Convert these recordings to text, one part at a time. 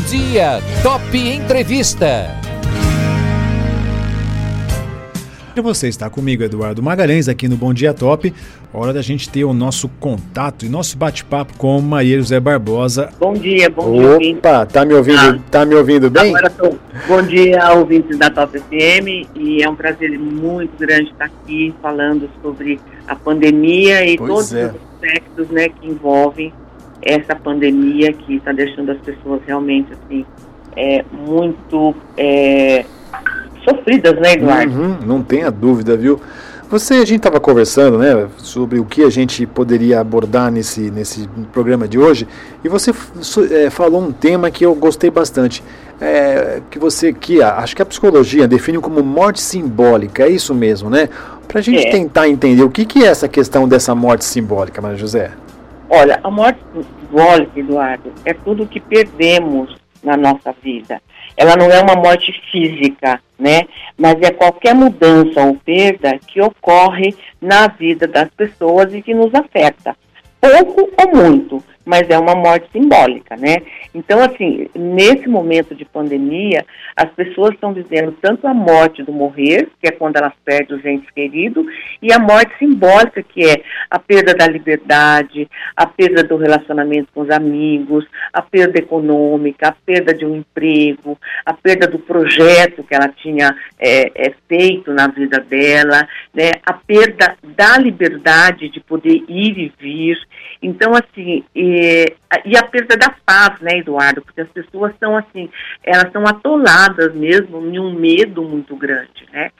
dia, Top Entrevista. E você está comigo, Eduardo Magalhães, aqui no Bom Dia Top. Hora da gente ter o nosso contato e nosso bate-papo com Maria José Barbosa. Bom dia, bom dia. Opa, tá me ouvindo, ah, tá me ouvindo bem? Agora tô. Bom dia, ouvintes da Top FM, e é um prazer muito grande estar aqui falando sobre a pandemia e pois todos é. os aspectos né, que envolvem essa pandemia que está deixando as pessoas realmente assim é, muito é, sofridas, né, Eduardo? Uhum, não tenha dúvida, viu? Você, a gente estava conversando, né, sobre o que a gente poderia abordar nesse, nesse programa de hoje, e você é, falou um tema que eu gostei bastante, é, que você, que acho que a psicologia define como morte simbólica, é isso mesmo, né? Para a gente é. tentar entender o que, que é essa questão dessa morte simbólica, Maria José. Olha, a morte simbólica, Eduardo, é tudo que perdemos na nossa vida. Ela não é uma morte física, né? Mas é qualquer mudança ou perda que ocorre na vida das pessoas e que nos afeta, pouco ou muito mas é uma morte simbólica, né? Então, assim, nesse momento de pandemia, as pessoas estão vivendo tanto a morte do morrer, que é quando elas perdem os entes queridos, e a morte simbólica, que é a perda da liberdade, a perda do relacionamento com os amigos, a perda econômica, a perda de um emprego, a perda do projeto que ela tinha é, é, feito na vida dela, né? A perda da liberdade de poder ir e vir. Então, assim, e, e a perda da paz, né, Eduardo? Porque as pessoas estão assim, elas estão atoladas mesmo em um medo muito grande, né?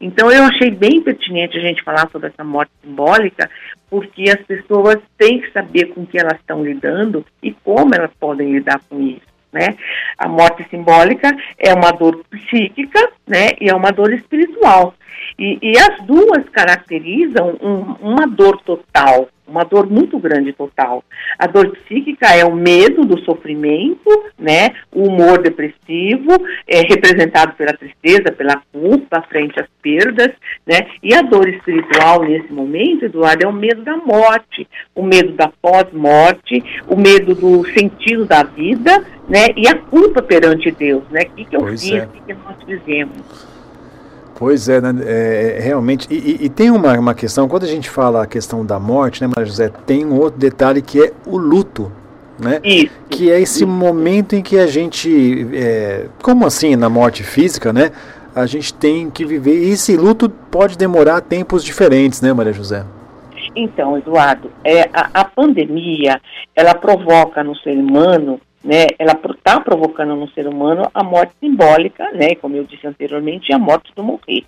Então eu achei bem pertinente a gente falar sobre essa morte simbólica, porque as pessoas têm que saber com que elas estão lidando e como elas podem lidar com isso. Né? A morte simbólica é uma dor psíquica né? e é uma dor espiritual. E, e as duas caracterizam um, uma dor total, uma dor muito grande total. A dor psíquica é o medo do sofrimento, né? O humor depressivo, é representado pela tristeza, pela culpa frente às perdas, né? E a dor espiritual nesse momento, Eduardo, é o medo da morte, o medo da pós-morte, o medo do sentido da vida, né? E a culpa perante Deus, né? O que, que eu pois fiz, é. o que, que nós fizemos. Pois é, né, é realmente. E, e, e, tem uma, uma questão, quando a gente fala a questão da morte, né, Maria José, tem um outro detalhe que é o luto. Né? Isso, que é esse isso. momento em que a gente, é, como assim na morte física, né? A gente tem que viver. E esse luto pode demorar tempos diferentes, né, Maria José? Então, Eduardo, é, a, a pandemia ela provoca no ser humano né, ela está provocando no ser humano a morte simbólica, né, como eu disse anteriormente, a morte do morrer.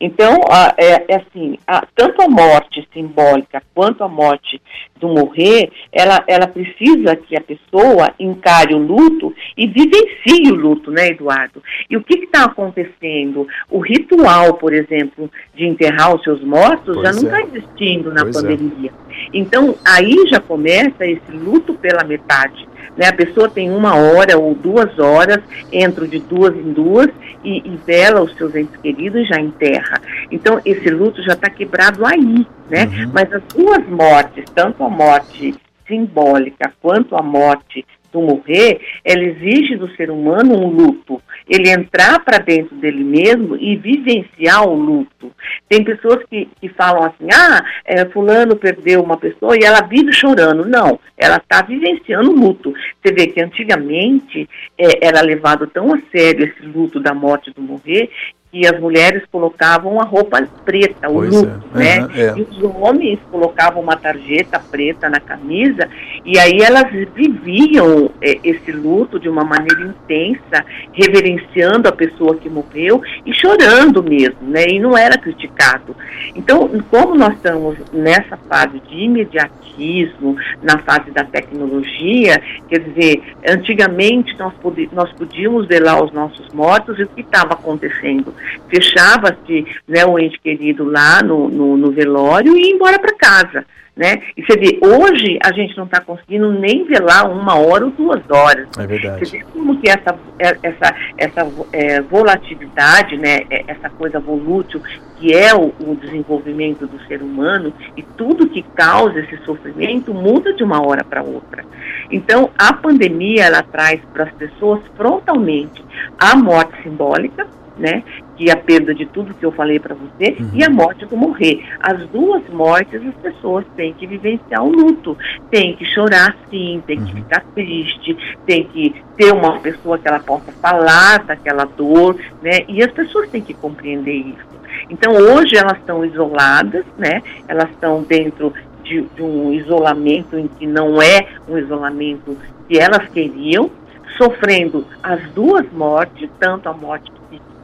Então, a, é, é, assim, a, tanto a morte simbólica quanto a morte do morrer, ela, ela precisa que a pessoa encare o luto e vivencie o luto, né, Eduardo? E o que está acontecendo? O ritual, por exemplo, de enterrar os seus mortos pois já não está é. existindo na pois é. pandemia. Então, aí já começa esse luto pela metade. Né? A pessoa tem uma hora ou duas horas, entra de duas em duas e, e vela os seus entes queridos e já enterra. Então, esse luto já está quebrado aí, né? Uhum. Mas as duas mortes, tanto a morte simbólica quanto a morte do morrer, ela exige do ser humano um luto. Ele entrar para dentro dele mesmo e vivenciar o luto. Tem pessoas que, que falam assim, ah, é, fulano perdeu uma pessoa e ela vive chorando. Não, ela está vivenciando o luto. Você vê que antigamente é, era levado tão a sério esse luto da morte do morrer que as mulheres colocavam a roupa preta, o pois luto, é. né? Uhum, é. E os homens colocavam uma tarjeta preta na camisa e aí elas viviam é, esse luto de uma maneira intensa, reverenciando a pessoa que morreu e chorando mesmo, né? E não era criticado. Então, como nós estamos nessa fase de imediatismo, na fase da tecnologia, quer dizer, antigamente nós, nós podíamos velar os nossos mortos e o que estava acontecendo? Fechava-se né, o ente querido lá no, no, no velório e ia embora para casa. Né? E você vê, hoje a gente não está conseguindo nem velar uma hora ou duas horas. É verdade. Você vê como que essa, é, essa, essa é, volatilidade, né, é, essa coisa volútil, que é o, o, desenvolvimento do ser humano, e tudo que causa esse sofrimento muda de uma hora para outra. Então, a pandemia, ela traz para as pessoas frontalmente a morte simbólica, né? Que a perda de tudo que eu falei para você uhum. e a morte do morrer. As duas mortes as pessoas têm que vivenciar o luto, tem que chorar sim, tem que uhum. ficar triste, tem que ter uma pessoa que ela possa falar daquela dor, né? E as pessoas têm que compreender isso. Então hoje elas estão isoladas, né? Elas estão dentro de, de um isolamento em que não é um isolamento que elas queriam, sofrendo as duas mortes, tanto a morte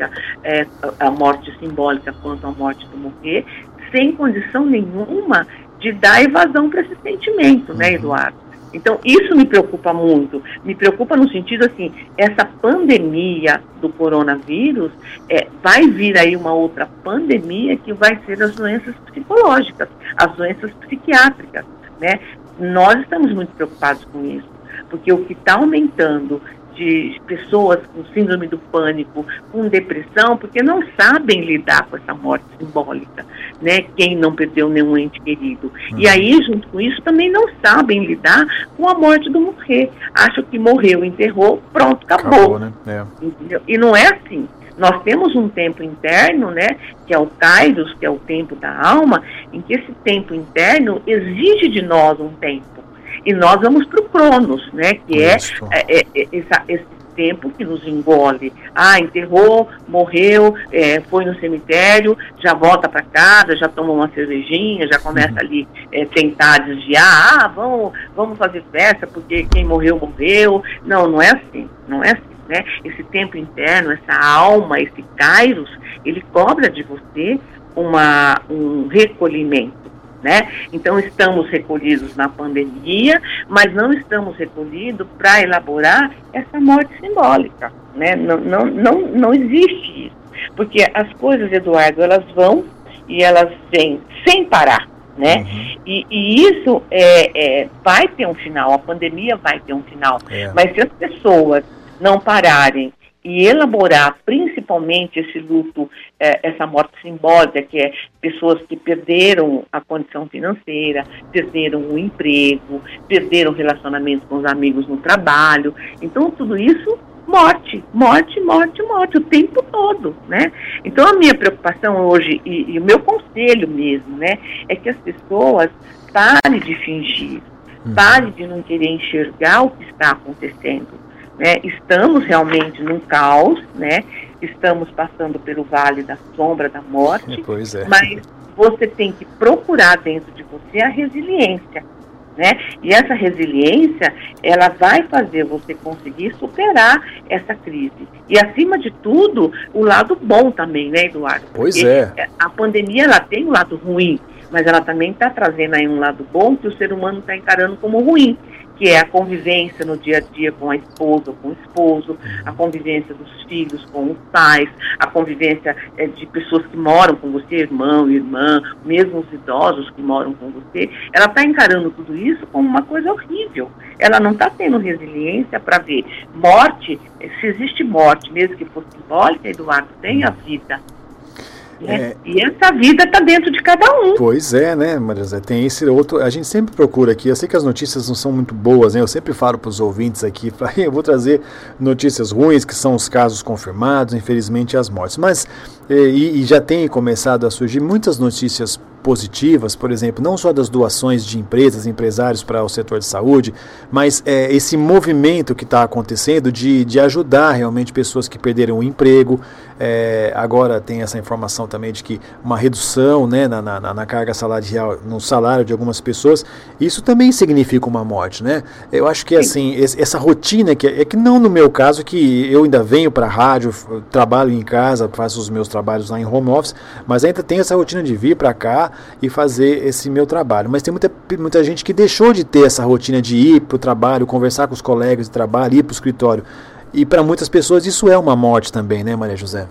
física, é, a morte simbólica, quanto a morte do morrer, sem condição nenhuma de dar evasão para esse sentimento, né, uhum. Eduardo? Então, isso me preocupa muito. Me preocupa no sentido assim, essa pandemia do coronavírus, é, vai vir aí uma outra pandemia que vai ser as doenças psicológicas, as doenças psiquiátricas, né? Nós estamos muito preocupados com isso, porque o que está aumentando de pessoas com síndrome do pânico, com depressão, porque não sabem lidar com essa morte simbólica, né? Quem não perdeu nenhum ente querido. Uhum. E aí, junto com isso, também não sabem lidar com a morte do morrer. Acham que morreu, enterrou, pronto, acabou. acabou né? é. E não é assim. Nós temos um tempo interno, né, que é o Kairos, que é o tempo da alma, em que esse tempo interno exige de nós um tempo e nós vamos para o Cronos, né? Que é, é, é, essa, esse tempo que nos engole. Ah, enterrou, morreu, é, foi no cemitério, já volta para casa, já toma uma cervejinha, já começa uhum. ali é, tentar desviar. Ah, vamos, vamos fazer festa porque quem morreu, morreu. Não, não é assim, não é assim. Né? Esse tempo interno, essa alma, esse kairos, ele cobra de você uma, um recolhimento né? Então estamos recolhidos na pandemia, mas não estamos recolhidos para elaborar essa morte simbólica, né? Não, não, não, não existe isso, porque as coisas, Eduardo, elas vão e elas vêm sem parar, né? Uhum. E, e, isso é, é, vai ter um final, a pandemia vai ter um final, é. mas se as pessoas não pararem e elaborar principalmente esse luto, é, essa morte simbólica, que é pessoas que perderam a condição financeira, perderam o emprego, perderam o relacionamento com os amigos no trabalho. Então, tudo isso morte, morte, morte, morte, o tempo todo, né? Então a minha preocupação hoje, e, e, o meu conselho mesmo, né, é que as pessoas parem de fingir, uhum. parem de não querer enxergar o que está acontecendo né? Estamos realmente num caos, né? Estamos passando pelo vale da sombra da morte, pois é. mas você tem que procurar dentro de você a resiliência, né? E essa resiliência, ela vai fazer você conseguir superar essa crise. E acima de tudo, o lado bom também, né, Eduardo? Pois Porque é. A pandemia ela tem um lado ruim, mas ela também está trazendo aí um lado bom que o ser humano está encarando como ruim, que é a convivência no dia a dia com a esposa, com o esposo, a convivência dos filhos com os pais, a convivência é, de pessoas que moram com você, irmão, irmã, mesmo os idosos que moram com você, ela está encarando tudo isso como uma coisa horrível. Ela não está tendo resiliência para ver morte, se existe morte, mesmo que for simbólica, Eduardo, tem a vida né? É, e essa vida está dentro de cada um. Pois é, né, Maria? Tem esse outro. A gente sempre procura aqui. Eu sei que as notícias não são muito boas, né? Eu sempre falo para os ouvintes aqui. Eu vou trazer notícias ruins, que são os casos confirmados, infelizmente, as mortes. Mas, e, e já tem começado a surgir muitas notícias positivas, por exemplo, não só das doações de empresas, empresários para o setor de saúde, mas é, esse movimento que está acontecendo de, de ajudar realmente pessoas que perderam o emprego. É, agora tem essa informação também de que uma redução né, na, na, na, carga salarial, no salário de algumas pessoas, isso também significa uma morte. Né? Eu acho que assim, essa rotina, que é que não no meu caso, que eu ainda venho para a rádio, trabalho em casa, faço os meus trabalhos lá em home office, mas ainda tenho essa rotina de vir para cá, e fazer esse meu trabalho. Mas tem muita, muita gente que deixou de ter essa rotina de ir para o trabalho, conversar com os colegas de trabalho, ir para o escritório. E para muitas pessoas isso é uma morte também, né, Maria José?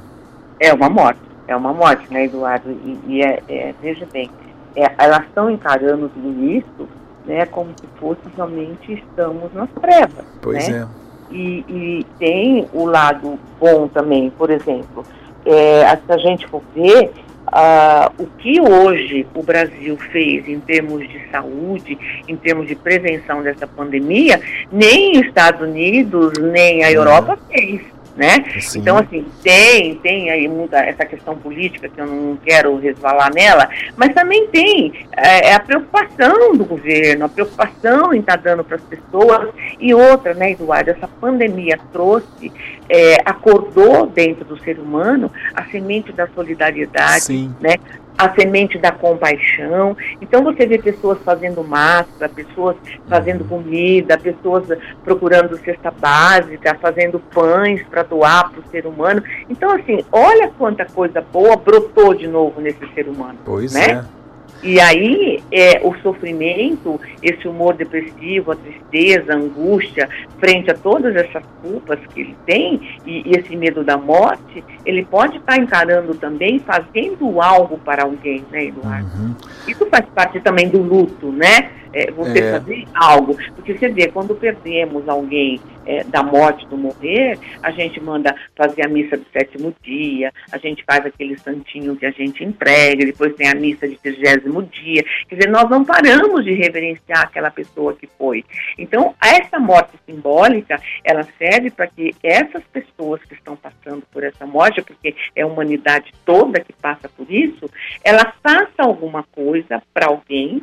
É uma morte, é uma morte, né, Eduardo? E, e é, é, veja bem, é, elas estão encarando tudo isso né, como se fosse realmente estamos nas trevas. Pois né? é. E, e, tem o lado bom também, por exemplo, é, se a gente for ver, uh, o que hoje o Brasil fez em termos de saúde, em termos de prevenção dessa pandemia, nem os Estados Unidos, nem a Europa fez né? Sim. Então, assim, tem, tem aí muita essa questão política que eu não quero resvalar nela, mas também tem é, é a preocupação do governo, a preocupação em estar tá dando para as pessoas e outra, né, Eduardo, essa pandemia trouxe, é, acordou dentro do ser humano a semente da solidariedade, Sim. né? A semente da compaixão. Então você vê pessoas fazendo massa, pessoas fazendo comida, pessoas procurando cesta básica, fazendo pães para doar para o ser humano. Então, assim, olha quanta coisa boa brotou de novo nesse ser humano. Pois né? é. E aí, é, o sofrimento, esse humor depressivo, a tristeza, a angústia, frente a todas essas culpas que ele tem, e, e esse medo da morte, ele pode estar tá encarando também, fazendo algo para alguém, né, Eduardo? Uhum. Isso faz parte também do luto, né? É, você é. fazer algo. Porque você vê, quando perdemos alguém é, da morte, do morrer, a gente manda fazer a missa do sétimo dia, a gente faz aquele santinho que a gente entrega, depois tem a missa de trigésimo dia. Quer dizer, nós não paramos de reverenciar aquela pessoa que foi. Então, essa morte simbólica, ela serve para que essas pessoas que estão passando por essa morte, porque é a humanidade toda que passa por isso, ela faça alguma coisa para alguém,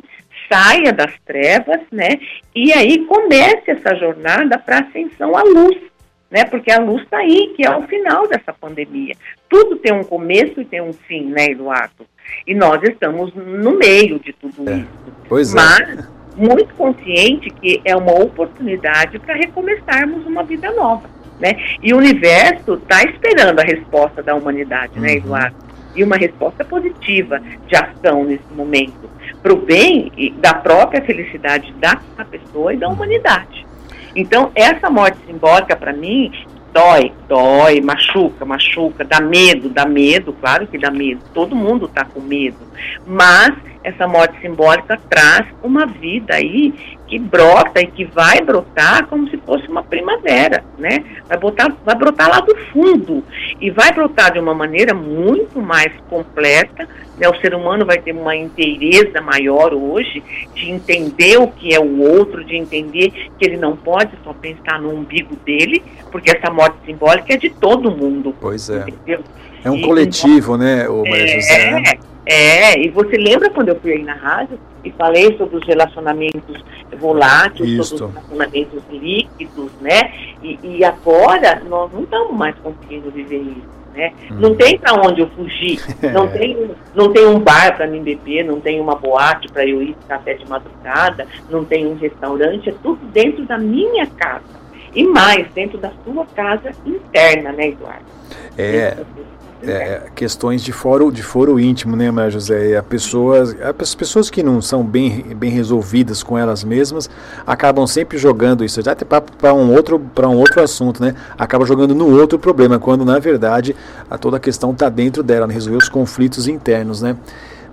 saia das trevas, né? E aí comece essa jornada para ascensão à luz, né? Porque a luz está aí, que é o final dessa pandemia. Tudo tem um começo e tem um fim, né, Eduardo? E nós estamos no meio de tudo é. isso. Pois Mas é. muito consciente que é uma oportunidade para recomeçarmos uma vida nova, né? E o universo está esperando a resposta da humanidade, né, uhum. né, Eduardo? E uma resposta positiva de ação nesse momento para o bem da própria felicidade da pessoa e da humanidade. Então, essa morte simbólica, para mim, dói, dói, machuca, machuca, dá medo, dá medo, claro que dá medo, todo mundo está com medo, mas essa morte simbólica traz uma vida aí que brota e que vai brotar como se fosse uma primavera, né? Vai, botar, vai brotar lá do fundo e vai brotar de uma maneira muito mais completa. Né? O ser humano vai ter uma inteireza maior hoje de entender o que é o outro, de entender que ele não pode só pensar no umbigo dele, porque essa morte simbólica é de todo mundo. Pois é. Entendeu? É um e, coletivo, então, né, o Maria é, José? É, e você lembra quando eu fui aí na rádio e falei sobre os relacionamentos voláteis, sobre os relacionamentos líquidos, né? E, e, agora nós não estamos mais conseguindo viver isso. Né? Hum. Não tem para onde eu fugir, não, tem, não tem um bar para mim beber, não tem uma boate para eu ir café de madrugada, não tem um restaurante, é tudo dentro da minha casa. E mais, dentro da sua casa interna, né, Eduardo? É é, questões de foro, de foro íntimo, né, Maria José? E a pessoas, as pessoas que não são bem, bem resolvidas com elas mesmas acabam sempre jogando isso, já até para um outro um outro assunto, né? Acaba jogando no outro problema, quando na verdade a toda a questão está dentro dela, né? resolver os conflitos internos, né?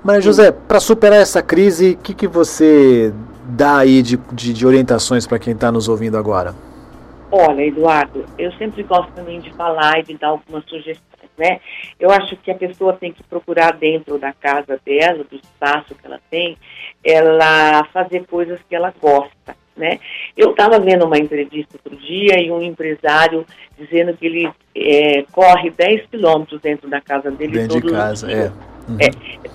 Maria José, para superar essa crise, o que, que você dá aí de, de, de orientações para quem está nos ouvindo agora? Olha, Eduardo, eu sempre gosto também de falar e de dar algumas sugestões né? Eu acho que a pessoa tem que procurar dentro da casa dela, do espaço que ela tem, ela fazer coisas que ela gosta, né? Eu estava vendo uma entrevista outro dia e um empresário dizendo que ele é, corre 10 quilômetros dentro da casa dele dentro de casa, é. Uhum. É,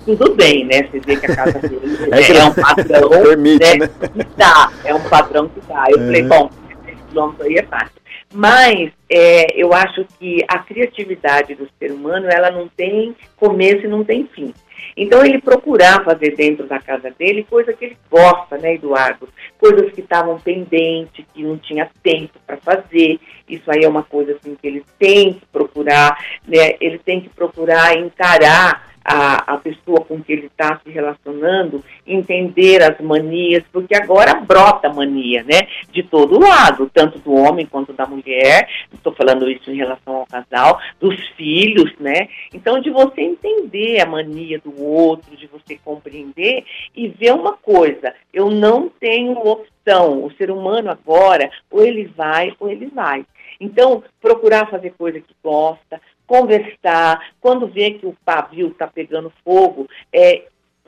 tudo bem, né? Você vê que a casa dele é, é um padrão Permite, né, né? que dá, é um padrão que dá. Eu é. falei, bom, 10 quilômetros aí é fácil. Mas é, eu acho que a criatividade do ser humano ela não tem começo e não tem fim. Então ele procurar fazer dentro da casa dele coisa que ele gosta, né, Eduardo? Coisas que estavam pendentes, que não tinha tempo para fazer. Isso aí é uma coisa assim que ele tem que procurar, né? Ele tem que procurar encarar a, a pessoa com que ele está se relacionando, entender as manias, porque agora brota mania, né? De todo lado, tanto do homem quanto da mulher, estou falando isso em relação ao casal, dos filhos, né? Então, de você entender a mania do outro, de você compreender e ver uma coisa, eu não tenho opção, o ser humano agora, ou ele vai ou ele vai. Então, procurar fazer coisa que gosta, conversar, quando vê que o pavio está pegando fogo, é,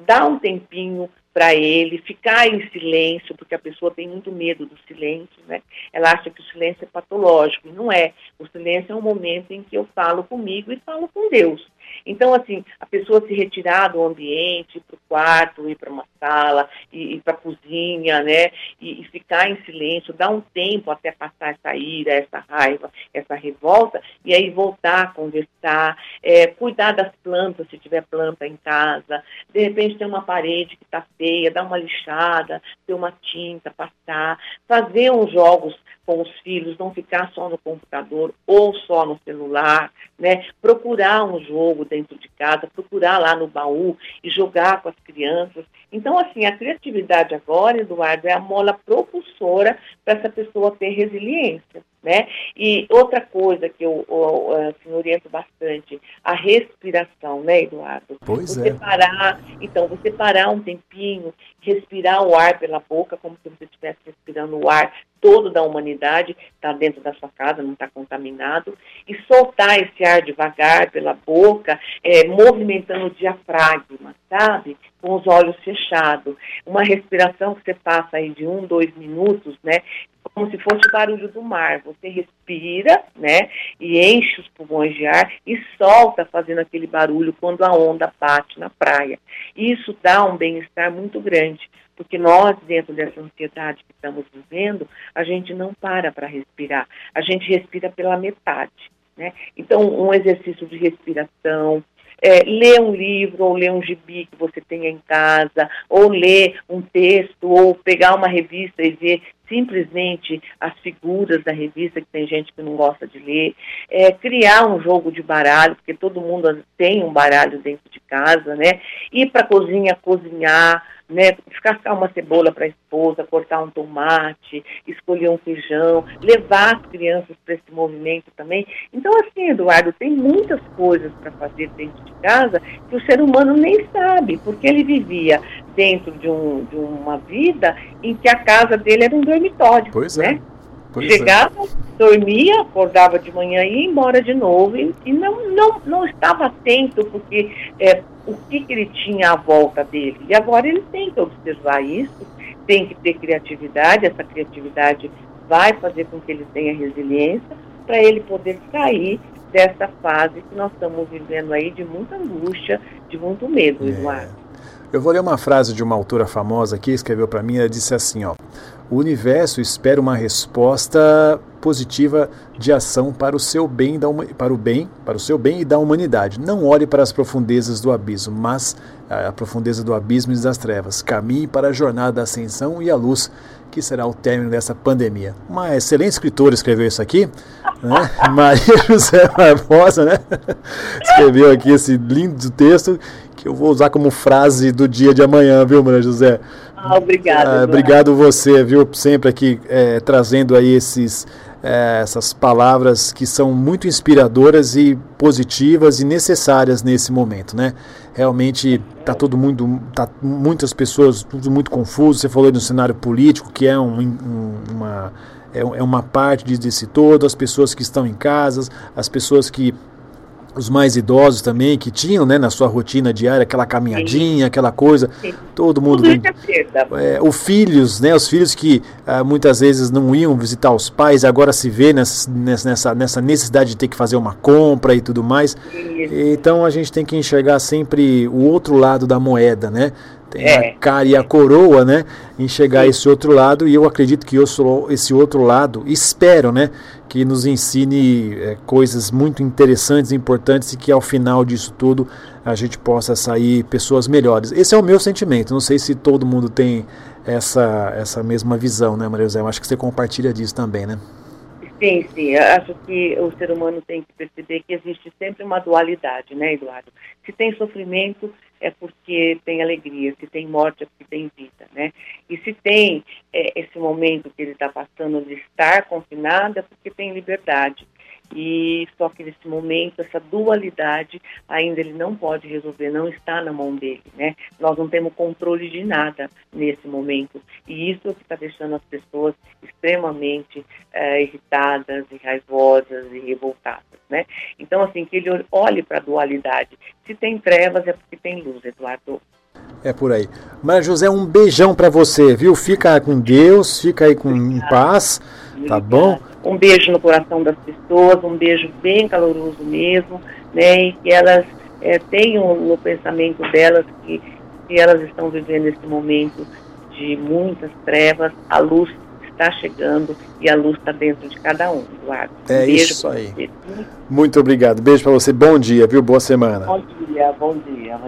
dar um tempinho para ele, ficar em silêncio, porque a pessoa tem muito medo do silêncio, né? Ela acha que o silêncio é patológico, e não é. O silêncio é um momento em que eu falo comigo e falo com Deus. Então, assim, a pessoa se retirar do ambiente, para o quarto, ir para uma sala, ir, ir para a cozinha, né? E, e, ficar em silêncio, dar um tempo até passar essa ira, essa raiva, essa revolta, e aí voltar a conversar, é, cuidar das plantas, se tiver planta em casa, de repente tem uma parede que está feia, dar uma lixada, ter uma tinta, passar, fazer uns jogos com os filhos, não ficar só no computador ou só no celular, né? Procurar um jogo dentro de casa, procurar lá no baú e jogar com as crianças. Então, assim, a criatividade agora, Eduardo, é a mola propulsora para essa pessoa ter resiliência. Né? E outra coisa que eu, eu, assim, oriento bastante, a respiração, né, Eduardo? Pois você é. parar, então, você parar um tempinho, respirar o ar pela boca, como se você estivesse respirando o ar todo da humanidade, está dentro da sua casa, não está contaminado, e soltar esse ar devagar pela boca, é, movimentando o diafragma, sabe? Com os olhos fechados. Uma respiração que você passa aí de um, dois minutos, né? como se fosse o barulho do mar. Você respira, né, e enche os pulmões de ar e solta fazendo aquele barulho quando a onda bate na praia. Isso dá um bem-estar muito grande, porque nós, dentro dessa ansiedade que estamos vivendo, a gente não para para respirar. A gente respira pela metade. Né? Então, um exercício de respiração, é, ler um livro ou ler um gibi que você tenha em casa, ou ler um texto, ou pegar uma revista e ver simplesmente as figuras da revista, que tem gente que não gosta de ler, é, criar um jogo de baralho, porque todo mundo tem um baralho dentro de casa, né? Ir para a cozinha cozinhar, né, descascar uma cebola para a esposa, cortar um tomate, escolher um feijão, levar as crianças para esse movimento também. Então, assim, Eduardo, tem muitas coisas para fazer dentro de casa que o ser humano nem sabe, porque ele vivia dentro de, um, de uma vida em que a casa dele era um dormitório. Pois né? é. Pois Chegava, dormia, acordava de manhã e ia embora de novo. E, e não, não, não estava atento porque é, o que, que ele tinha à volta dele. E agora ele tem que observar isso, tem que ter criatividade, essa criatividade vai fazer com que ele tenha resiliência para ele poder sair dessa fase que nós estamos vivendo aí de muita angústia, de muito medo, É. Eduardo. Eu vou ler uma frase de uma autora famosa que escreveu para mim, ela disse assim, ó: O universo espera uma resposta positiva de ação para o seu bem, da, para o bem, para o seu bem e da humanidade. Não olhe para as profundezas do abismo, mas ah, a profundeza do abismo e das trevas. Caminhe para a jornada da ascensão e a luz, que será o término dessa pandemia. Uma excelente escritora escreveu isso aqui, né? Maria José Barbosa, né? Escreveu aqui esse lindo texto que eu vou usar como frase do dia de amanhã, viu, Maria José? Ah, obrigada. Ah, obrigado você, viu, sempre aqui eh, trazendo aí esses, eh, essas palavras que são muito inspiradoras e positivas e necessárias nesse momento, né? Realmente tá todo mundo, tá muitas pessoas tudo muito confuso. Você falou do cenário político que é um, um- uma é é uma parte de- desse todo, as pessoas que estão em casas, as pessoas que os mais idosos também que tinham, né, na sua rotina diária aquela caminhadinha, aquela coisa, Sim. todo mundo Tudo é é, os filhos, né, os filhos que ah, muitas vezes não iam visitar os pais, agora se vê nessa, nessa, nessa necessidade de ter que fazer uma compra e tudo mais. Isso. Então a gente tem que enxergar sempre o outro lado da moeda, né? Tem É. a cara e a coroa, né? Enxergar esse outro lado e eu acredito que eu sou esse outro lado, espero, né? Que nos ensine eh, coisas muito interessantes e importantes e que ao final disso tudo a gente possa sair pessoas melhores. Esse é o meu sentimento. Não sei se todo mundo tem essa, essa mesma visão, né, Maria José? Eu acho que você compartilha disso também, né? Sim, sim. Acho que o ser humano tem que perceber que existe sempre uma dualidade, né, Eduardo? Se tem sofrimento, é porque tem alegria. Se tem morte, é porque tem vida, né? E se tem é, esse momento que ele está passando de estar confinado, é porque tem liberdade e só que nesse momento essa dualidade ainda ele não pode resolver, não está na mão dele, né? Nós não temos controle de nada nesse momento e isso é o que está deixando as pessoas extremamente é, irritadas e raivosas e revoltadas, né? Então assim que ele olhe para a dualidade. Se tem trevas é porque tem luz, Eduardo. É por aí. Mas José, um beijão para você, viu? Fica com Deus, fica aí com em paz, tá bom? Um beijo no coração das pessoas, um beijo bem caloroso mesmo, né? E que elas é, tenham no pensamento delas que, que elas estão vivendo esse momento de muitas trevas, a luz está chegando e a luz está dentro de cada um, Eduardo. É isso aí. Você. Muito obrigado. Beijo para você. Bom dia, viu? Boa semana. Bom dia, bom dia.